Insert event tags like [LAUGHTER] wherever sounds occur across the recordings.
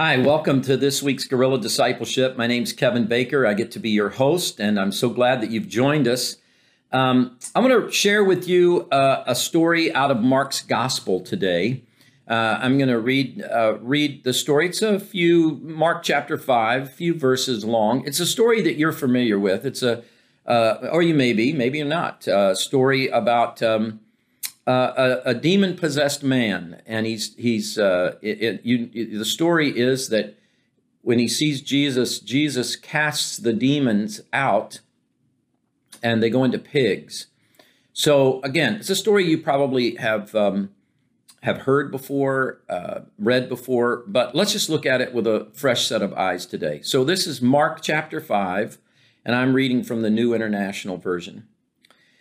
Hi, welcome to this week's Guerrilla Discipleship. My name's Kevin Baker. I get to be your host, and I'm so glad that you've joined us. Um, I'm going to share with you uh, a story out of Mark's Gospel today. Uh, I'm going to read uh, read the story. It's a few Mark chapter five, few verses long. It's a story that you're familiar with. It's a uh, or you may be, maybe you're not. A story about um, a, a demon possessed man, and he's he's uh, it, it, you, it, the story is that when he sees Jesus, Jesus casts the demons out, and they go into pigs. So again, it's a story you probably have um, have heard before, uh, read before, but let's just look at it with a fresh set of eyes today. So this is Mark chapter five, and I'm reading from the New International Version.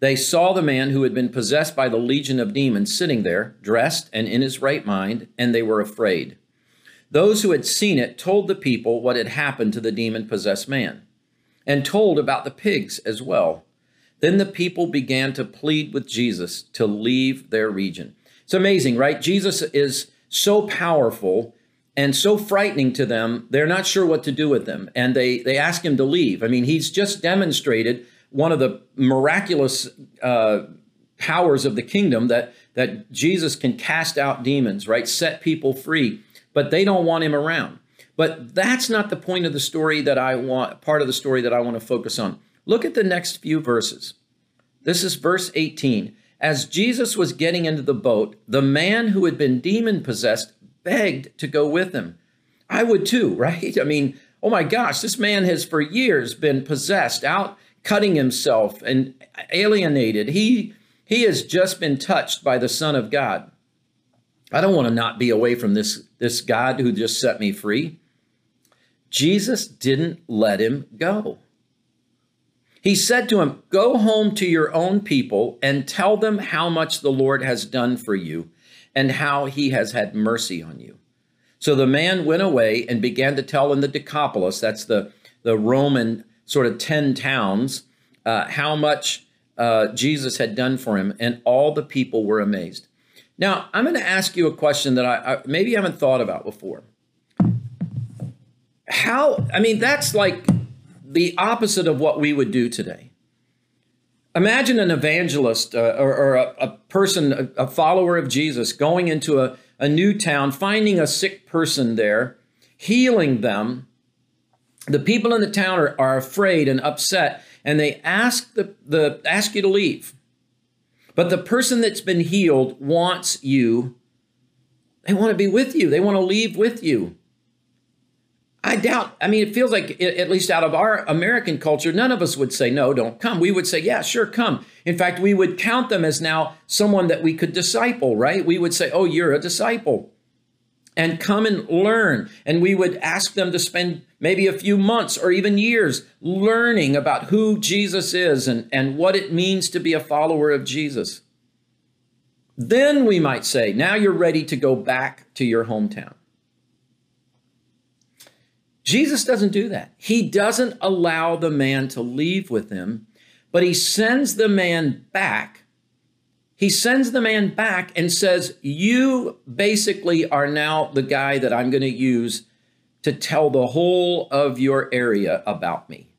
they saw the man who had been possessed by the legion of demons sitting there, dressed and in his right mind, and they were afraid. Those who had seen it told the people what had happened to the demon possessed man, and told about the pigs as well. Then the people began to plead with Jesus to leave their region. It's amazing, right? Jesus is so powerful and so frightening to them, they're not sure what to do with them. And they, they ask him to leave. I mean, he's just demonstrated one of the miraculous uh, powers of the kingdom that that Jesus can cast out demons, right? Set people free, but they don't want him around. But that's not the point of the story that I want, part of the story that I want to focus on. Look at the next few verses. This is verse 18. As Jesus was getting into the boat, the man who had been demon possessed begged to go with him. I would too, [LAUGHS] right? I mean, oh my gosh, this man has for years been possessed out cutting himself and alienated. He, he has just been touched by the Son of God. I don't want to not be away from this, this God who just set me free. Jesus didn't let him go. He said to him, Go home to your own people and tell them how much the Lord has done for you and how he has had mercy on you. So the man went away and began to tell in the Decapolis, that's the, the Roman sort of 10 towns, uh, how much uh, Jesus had done for him, and all the people were amazed. Now, I'm going to ask you a question that I, I maybe haven't thought about before. How, I mean, that's like the opposite of what we would do today. Imagine an evangelist uh, or, or a, a, person, a, a, follower of Jesus, going into a, a new town, finding a sick person there, healing them, the people in the town are, are afraid and upset and they ask the, the ask you to leave. But the person that's been healed wants you. They want to be with you. They want to leave with you. I doubt i mean it feels like at least out of our american culture none of us would say no don't come. We would say yeah sure come. In fact we would count them as now someone that we could disciple right? We would say oh you're a disciple and come and learn. And we would ask them to spend maybe a few months or even years learning about who Jesus is and, and what it means to be a follower of Jesus. Then we might say, now you're ready to go back to your hometown. Jesus doesn't do that. He doesn't allow the man to leave with him, but he sends the man back. He sends the man back and says, You basically are now the guy that I'm going to use to tell the whole of your area about me.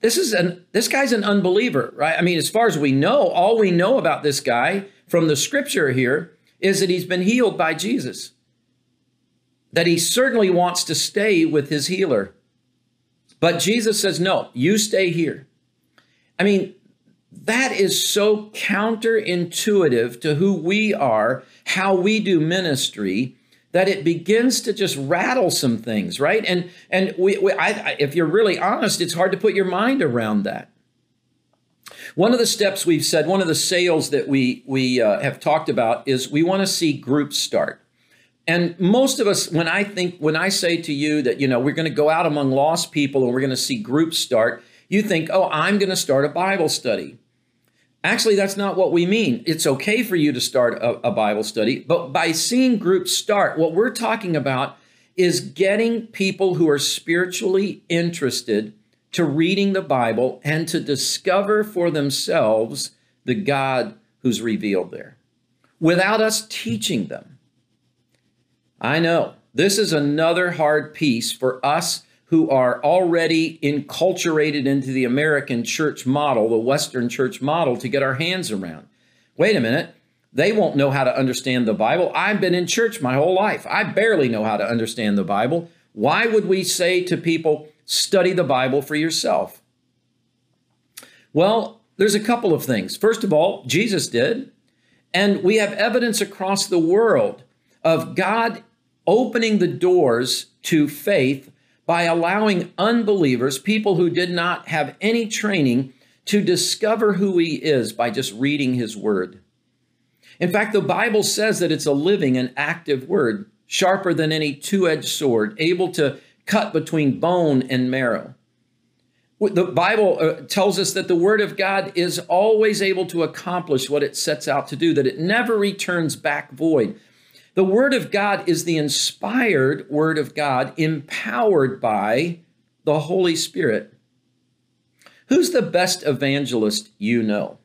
This is an this guy's an unbeliever, right? I mean, as far as we know, all we know about this guy from the scripture here is that he's been healed by Jesus. That he certainly wants to stay with his healer. But Jesus says, "No, you stay here." I mean, that is so counterintuitive to who we are, how we do ministry, that it begins to just rattle some things, right? And and we, we I, if you're really honest, it's hard to put your mind around that. One of the steps we've said, one of the sales that we we uh, have talked about is we want to see groups start. And most of us, when I think, when I say to you that you know we're going to go out among lost people and we're going to see groups start, you think, oh, I'm going to start a Bible study. Actually, that's not what we mean. It's okay for you to start a, a, Bible study, but by seeing groups start, what we're talking about is getting people who are spiritually interested to reading the Bible and to discover for themselves the God who's revealed there without us teaching them. I know this is another hard piece for us who are already enculturated into the American church model, the Western church model, to get our hands around. Wait a minute. They won't know how to understand the Bible. I've been in church my whole life. I barely know how to understand the Bible. Why would we say to people, study the Bible for yourself? Well, there's a couple of things. First of all, Jesus did. And we have evidence across the world of God opening the doors to faith by allowing unbelievers, people who did not have any training, to discover who he is by just reading his word. In fact, the Bible says that it's a living and active word, sharper than any two edged sword, able to cut between bone and marrow. The Bible uh, tells us that the Word of God is always able to accomplish what it sets out to do, that it never returns back void. The Word of God is the inspired Word of God, empowered by the Holy Spirit. Who's the best evangelist you know?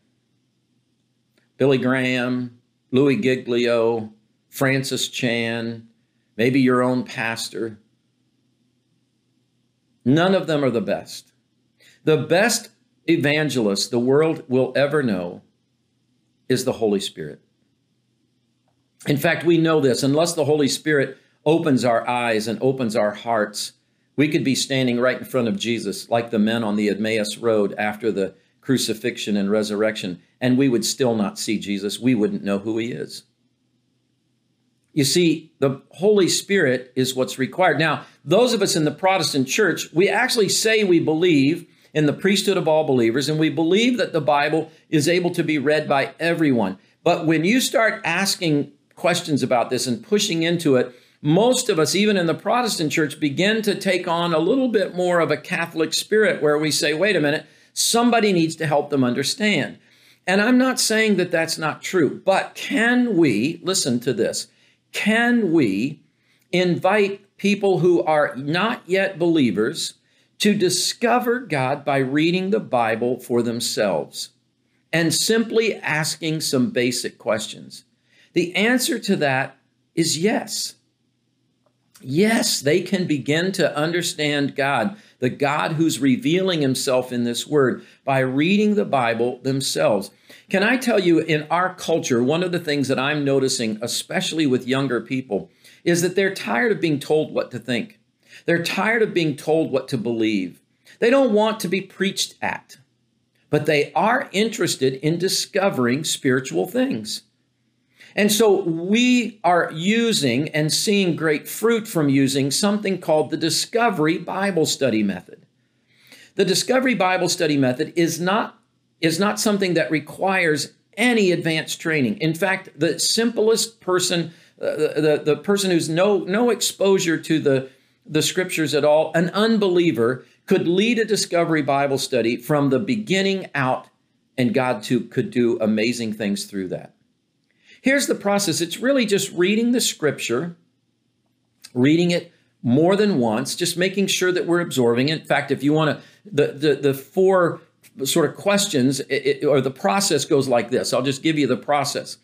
Billy Graham, Louis Giglio, Francis Chan, maybe your own pastor. None of them are the best. The best evangelist the world will ever know is the Holy Spirit. In fact, we know this unless the Holy Spirit opens our eyes and opens our hearts, we could be standing right in front of Jesus like the men on the Emmaus Road after the crucifixion and resurrection, and we would still not see Jesus. We wouldn't know who he is. You see, the Holy Spirit is what's required. Now, those of us in the Protestant church, we actually say we believe in the priesthood of all believers, and we believe that the Bible is able to be read by everyone. But when you start asking questions about this and pushing into it, most of us, even in the Protestant church, begin to take on a little bit more of a Catholic spirit where we say, wait a minute, somebody needs to help them understand. And I'm not saying that that's not true, but can we, listen to this, can we invite people who are not yet believers to discover God by reading the Bible for themselves and simply asking some basic questions? The answer to that is yes. Yes, they can begin to understand God, the God who's revealing himself in this word by reading the Bible themselves. Can I tell you, in our culture, one of the things that I'm noticing, especially with younger people, is that they're tired of being told what to think. They're tired of being told what to believe. They don't want to be preached at, but they are interested in discovering spiritual things. And so we are using and seeing great fruit from using something called the Discovery Bible Study Method. The Discovery Bible Study Method is not, is not something that requires any advanced training. In fact, the simplest person, uh, the, the, the person who's no, no exposure to the, the scriptures at all, an unbeliever, could lead a discovery Bible study from the beginning out, and God too could do amazing things through that. Here's the process it's really just reading the scripture, reading it more than once, just making sure that we're absorbing. It. In fact, if you want to, the, the, the four sort of questions it, or the process goes like this. I'll just give you the process.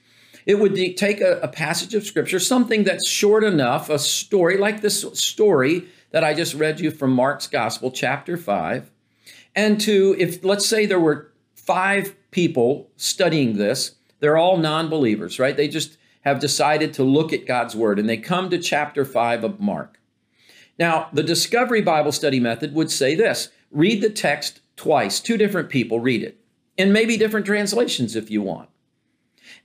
It would take a, a passage of scripture, something that's short enough, a story like this story that I just read you from Mark's Gospel, chapter 5, and to, if let's say there were five people studying this, they're all non believers, right? They just have decided to look at God's Word and they come to chapter 5 of Mark. Now, the Discovery Bible Study method would say this read the text twice, two different people read it, and maybe different translations if you want.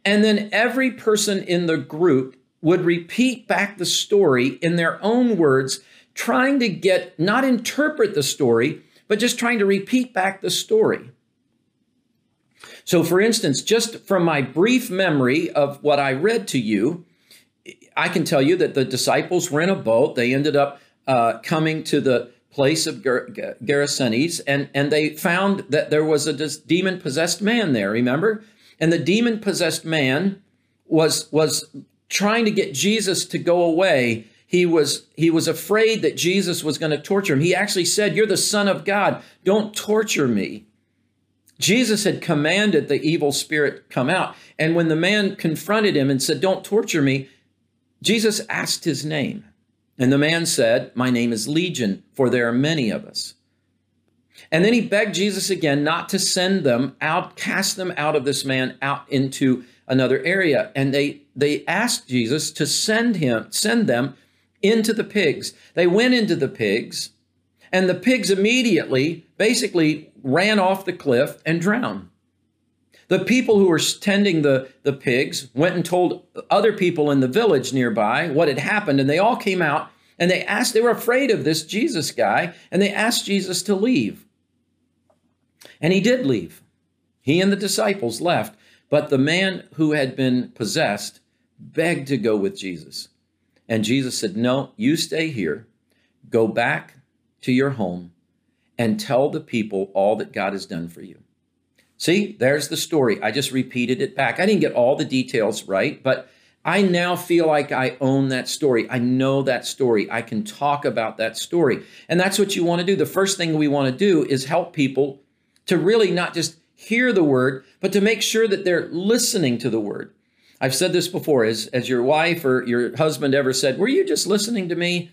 And then every person in the group would repeat back the story in their own words, trying to get, not interpret the story, but just trying to repeat back the story. So, for instance, just from my brief memory of what I read to you, I can tell you that the disciples were in a boat. They ended up uh, coming to the place of Ger- Gerasenes, and, and they found that there was a demon possessed man there, remember? And the demon possessed man was, was trying to get Jesus to go away. He was, he was afraid that Jesus was going to torture him. He actually said, You're the Son of God. Don't torture me. Jesus had commanded the evil spirit come out. And when the man confronted him and said, Don't torture me, Jesus asked his name. And the man said, My name is Legion, for there are many of us. And then he begged Jesus again not to send them out, cast them out of this man out into another area. And they they asked Jesus to send him, send them into the pigs. They went into the pigs, and the pigs immediately basically ran off the cliff and drowned. The people who were tending the, the pigs went and told other people in the village nearby what had happened, and they all came out and they asked, they were afraid of this Jesus guy, and they asked Jesus to leave. And he did leave. He and the disciples left, but the man who had been possessed begged to go with Jesus. And Jesus said, No, you stay here, go back to your home, and tell the people all that God has done for you. See, there's the story. I just repeated it back. I didn't get all the details right, but I now feel like I own that story. I know that story. I can talk about that story. And that's what you want to do. The first thing we want to do is help people to really not just hear the word, but to make sure that they're listening to the word. I've said this before as, as your wife or your husband ever said, Were you just listening to me?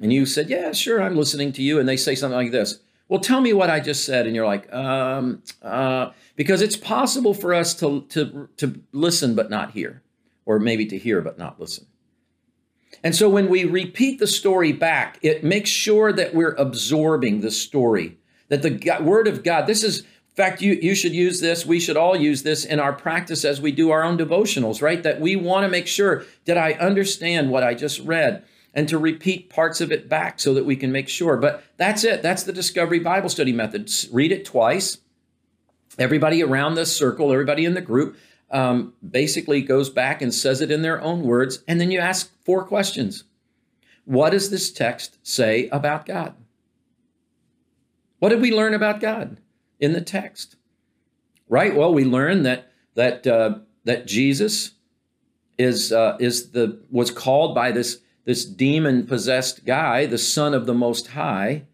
And you said, Yeah, sure, I'm listening to you. And they say something like this well, tell me what I just said. And you're like, um, uh, because it's possible for us to, to, to listen but not hear, or maybe to hear but not listen. And so when we repeat the story back, it makes sure that we're absorbing the story, that the God, word of God, this is, in fact, you, you should use this. We should all use this in our practice as we do our own devotionals, right? That we want to make sure, did I understand what I just read? And to repeat parts of it back so that we can make sure. But that's it. That's the Discovery Bible Study method. Read it twice. Everybody around the circle, everybody in the group, um, basically goes back and says it in their own words. And then you ask four questions What does this text say about God? What did we learn about God in the text? Right. Well, we learned that that uh, that Jesus is uh, is the was called by this this demon possessed guy, the Son of the Most High,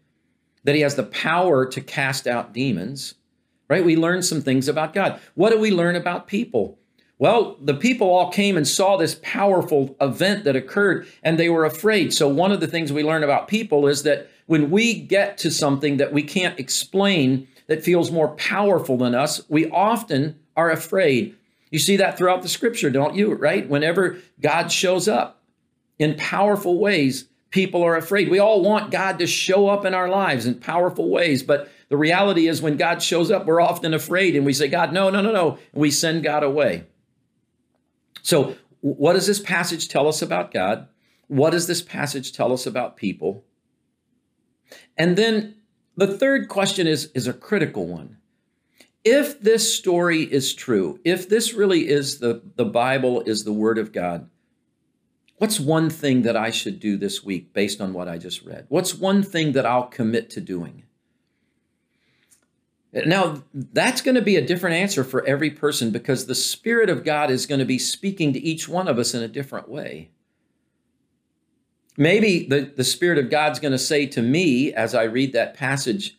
that he has the power to cast out demons, right? We learn some things about God. What do we learn about people? Well, the people all came and saw this powerful event that occurred and they were afraid. So, one of the things we learn about people is that when we get to something that we can't explain that feels more powerful than us, we often are afraid. You see that throughout the scripture, don't you? Right? Whenever God shows up, in powerful ways, people are afraid. We all want God to show up in our lives in powerful ways, but the reality is when God shows up, we're often afraid and we say, God, no, no, no, no. And we send God away. So, what does this passage tell us about God? What does this passage tell us about people? And then the third question is, is a critical one. If this story is true, if this really is the, the Bible is the Word of God, What's one thing that I should do this week based on what I just read? What's one thing that I'll commit to doing? Now, that's going to be a different answer for every person because the Spirit of God is going to be speaking to each one of us in a different way. Maybe the, the Spirit of God's going to say to me as I read that passage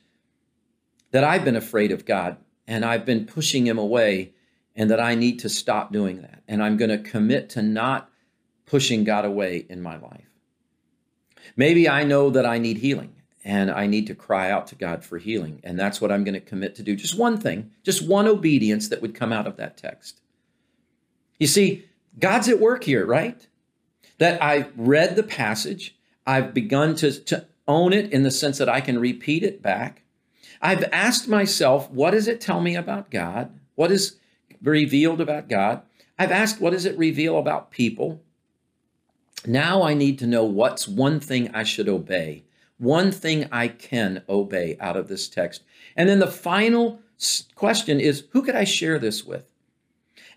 that I've been afraid of God and I've been pushing him away and that I need to stop doing that. And I'm going to commit to not pushing God away in my life. Maybe I know that I need healing and I need to cry out to God for healing. And that's what I'm going to commit to do. Just one thing, just one obedience that would come out of that text. You see, God's at work here, right? That I've read the passage, I've begun to, to own it in the sense that I can repeat it back. I've asked myself, what does it tell me about God? What is revealed about God? I've asked, what does it reveal about people? Now I need to know what's one thing I should obey one thing I can obey out of this text. And then the final question is who could I share this with?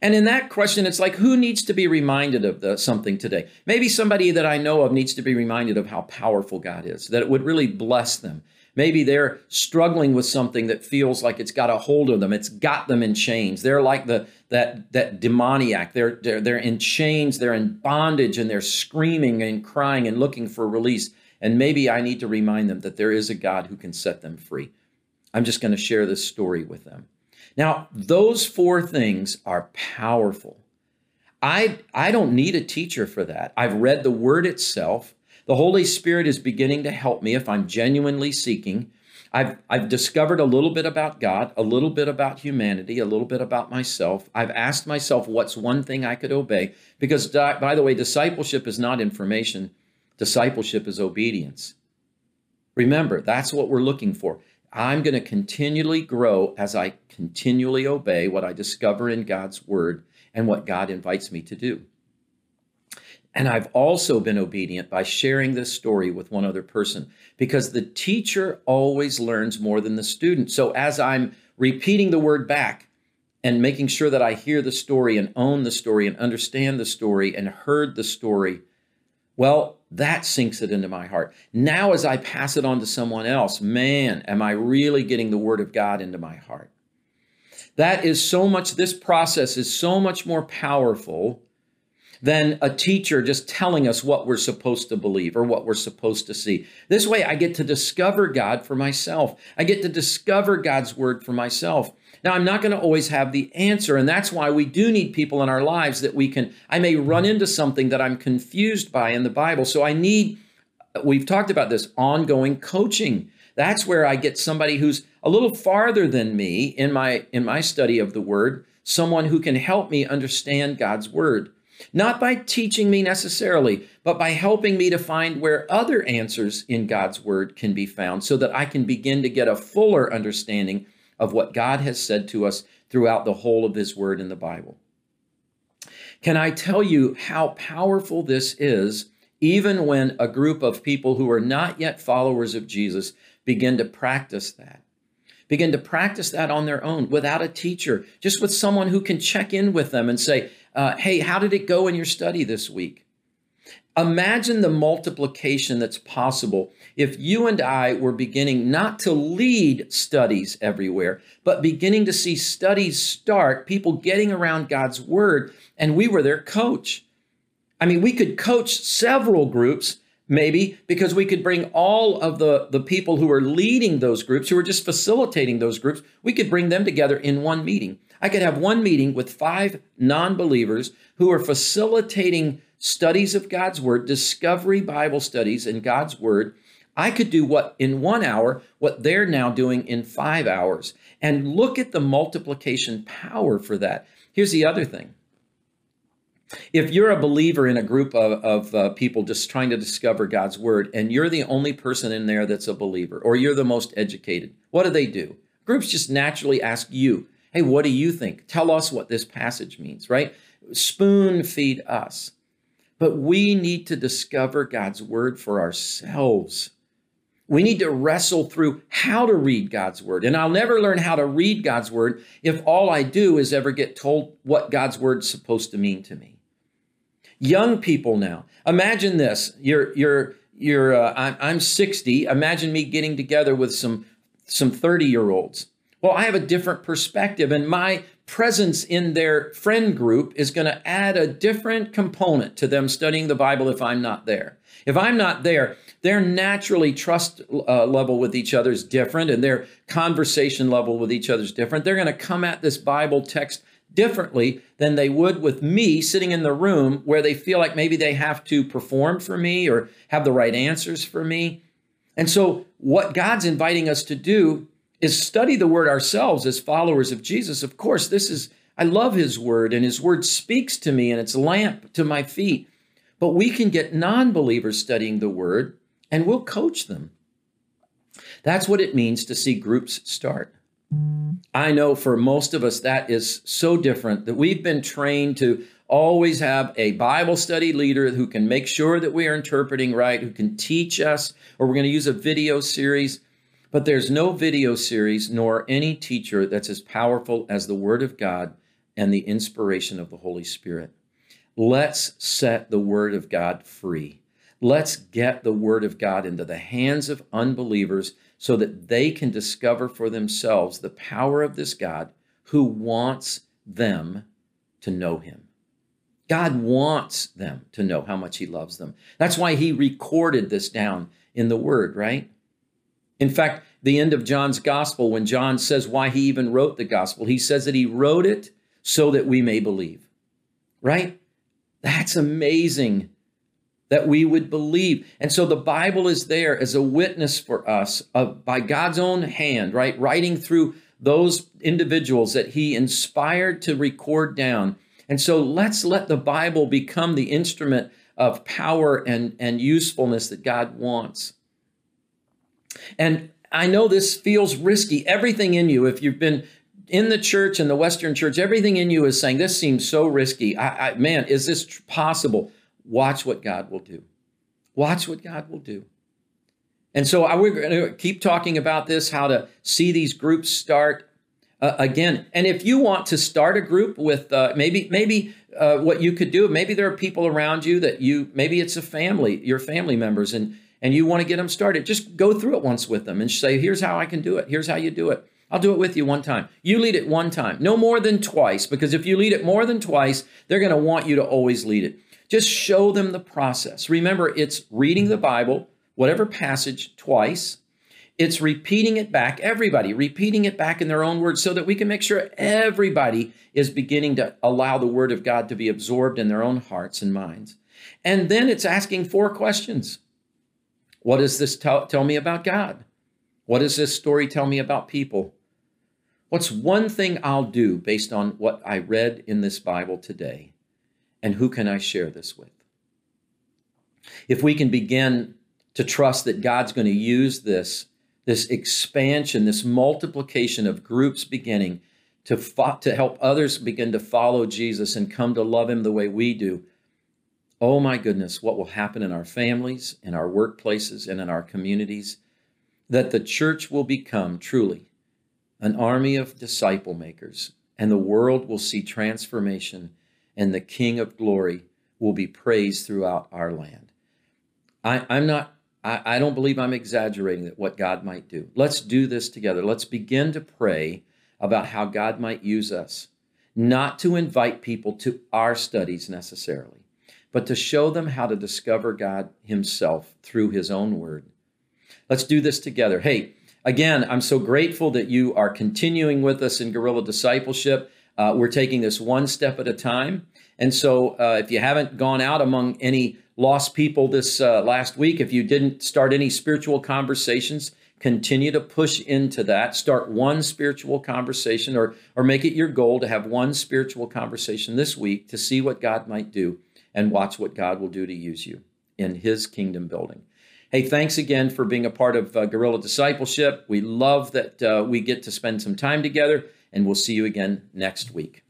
And in that question, it's like, who needs to be reminded of the, something today? Maybe somebody that I know of needs to be reminded of how powerful God is, that it would really bless them. Maybe they're struggling with something that feels like it's got a hold of them. It's got them in chains. They're like the that that demoniac. They're they're, they're in chains. They're in bondage, and they're screaming and crying and looking for release. And maybe I need to remind them that there is a God who can set them free. I'm just going to share this story with them. Now, those four things are powerful. I, I don't need a teacher for that. I've read the word itself. The Holy Spirit is beginning to help me if I'm genuinely seeking. I've, I've discovered a little bit about God, a little bit about humanity, a little bit about myself. I've asked myself what's one thing I could obey. Because, by the way, discipleship is not information, Discipleship is obedience. Remember, that's what we're looking for. I'm going to continually grow as I continually obey what I discover in God's word and what God invites me to do. And I've also been obedient by sharing this story with one other person because the teacher always learns more than the student. So as I'm repeating the word back and making sure that I hear the story and own the story and understand the story and heard the story, well, that sinks it into my heart. Now, as I pass it on to someone else, man, am I really getting the word of God into my heart? That is so much, this process is so much more powerful than a teacher just telling us what we're supposed to believe or what we're supposed to see. This way, I get to discover God for myself. I get to discover God's word for myself. Now, I'm not going to always have the answer, and that's why we do need people in our lives that we can. I may run into something that I'm confused by in the Bible, so I need, we've talked about this, ongoing coaching. That's where I get somebody who's a little farther than me in my in my study of the word, someone who can help me understand God's word. Not by teaching me necessarily, but by helping me to find where other answers in God's word can be found so that I can begin to get a fuller understanding of what God has said to us throughout the whole of His Word in the Bible. Can I tell you how powerful this is, even when a group of people who are not yet followers of Jesus begin to practice that? Begin to practice that on their own without a teacher, just with someone who can check in with them and say, uh, Hey, how did it go in your study this week? Imagine the multiplication that's possible if you and I were beginning not to lead studies everywhere, but beginning to see studies start, people getting around God's word, and we were their coach. I mean, we could coach several groups, maybe, because we could bring all of the, the people who are leading those groups, who are just facilitating those groups, we could bring them together in one meeting. I could have one meeting with five non believers who are facilitating studies of God's Word, discovery Bible studies in God's Word, I could do what in one hour, what they're now doing in five hours. And look at the multiplication power for that. Here's the other thing. If you're a believer in a group of, of uh, people just trying to discover God's word, and you're the only person in there that's a believer, or you're the most educated, what do they do? Groups just naturally ask you, hey, what do you think? Tell us what this passage means, right? Spoon feed us. But we need to discover God's word for ourselves. We need to wrestle through how to read God's word. And I'll never learn how to read God's word if all I do is ever get told what God's word's supposed to mean to me. Young people now, imagine this. You're, you're, you're, uh, I'm, I'm 60. Imagine me getting together with some, some 30 year olds. Well, I have a different perspective, and my presence in their friend group is going to add a different component to them studying the Bible if I'm not there. If I'm not there, their naturally trust uh, level with each other is different, and their conversation level with each other is different. They're going to come at this Bible text differently than they would with me sitting in the room where they feel like maybe they have to perform for me or have the right answers for me. And so, what God's inviting us to do is study the word ourselves as followers of Jesus. Of course, this is, I love his word, and his word speaks to me, and it's lamp to my feet. But we can get non believers studying the word, and we'll coach them. That's what it means to see groups start. I know for most of us that is so different that we've been trained to always have a Bible study leader who can make sure that we are interpreting right, who can teach us, or we're going to use a video series. But there's no video series nor any teacher that's as powerful as the Word of God and the inspiration of the Holy Spirit. Let's set the Word of God free. Let's get the Word of God into the hands of unbelievers so that they can discover for themselves the power of this God who wants them to know Him. God wants them to know how much He loves them. That's why He recorded this down in the Word, right? In fact, the end of John's gospel, when John says why he even wrote the gospel, he says that he wrote it so that we may believe. Right? That's amazing that we would believe. And so the Bible is there as a witness for us of, by God's own hand, right? Writing through those individuals that he inspired to record down. And so let's let the Bible become the instrument of power and, and usefulness that God wants. And I know this feels risky. Everything in you, if you've been in the church and the Western church, everything in you is saying, This seems so risky. I, I, man, is this possible? Watch what God will do. Watch what God will do. And so I, we're going to keep talking about this, how to see these groups start uh, again. And if you want to start a group with uh, maybe, maybe uh, what you could do, maybe there are people around you that you, maybe it's a family, your family members, and and you want to get them started, just go through it once with them and say, here's how I can do it. Here's how you do it. I'll do it with you one time. You lead it one time, no more than twice, because if you lead it more than twice, they're going to want you to always lead it. Just show them the process. Remember, it's reading the Bible, whatever passage, twice. It's repeating it back, everybody repeating it back in their own words so that we can make sure everybody is beginning to allow the Word of God to be absorbed in their own hearts and minds. And then it's asking four questions what does this tell, tell me about God? What does this story tell me about people? What's one thing I'll do based on what I read in this Bible today? And who can I share this with? If we can begin to trust that God's going to use this, this expansion, this multiplication of groups beginning to, fo- to help others begin to follow Jesus and come to love him the way we do, Oh my goodness, what will happen in our families, in our workplaces, and in our communities? That the church will become truly an army of disciple makers, and the world will see transformation, and the King of glory will be praised throughout our land. I, am not, I, I don't believe I'm exaggerating that what God might do. Let's do this together. Let's begin to pray about how God might use us, not to invite people to our studies necessarily but to show them how to discover God Himself through His own Word. Let's do this together. Hey, again, I'm so grateful that you are continuing with us in guerrilla discipleship. Uh, we're taking this one step at a time. And so, uh, if you haven't gone out among any lost people this uh, last week, if you didn't start any spiritual conversations, continue to push into that. Start one spiritual conversation or, or make it your goal to have one spiritual conversation this week to see what God might do and watch what God will do to use you in His kingdom building. Hey, thanks again for being a part of uh, Guerrilla Discipleship. We love that uh, we get to spend some time together, and we'll see you again next week.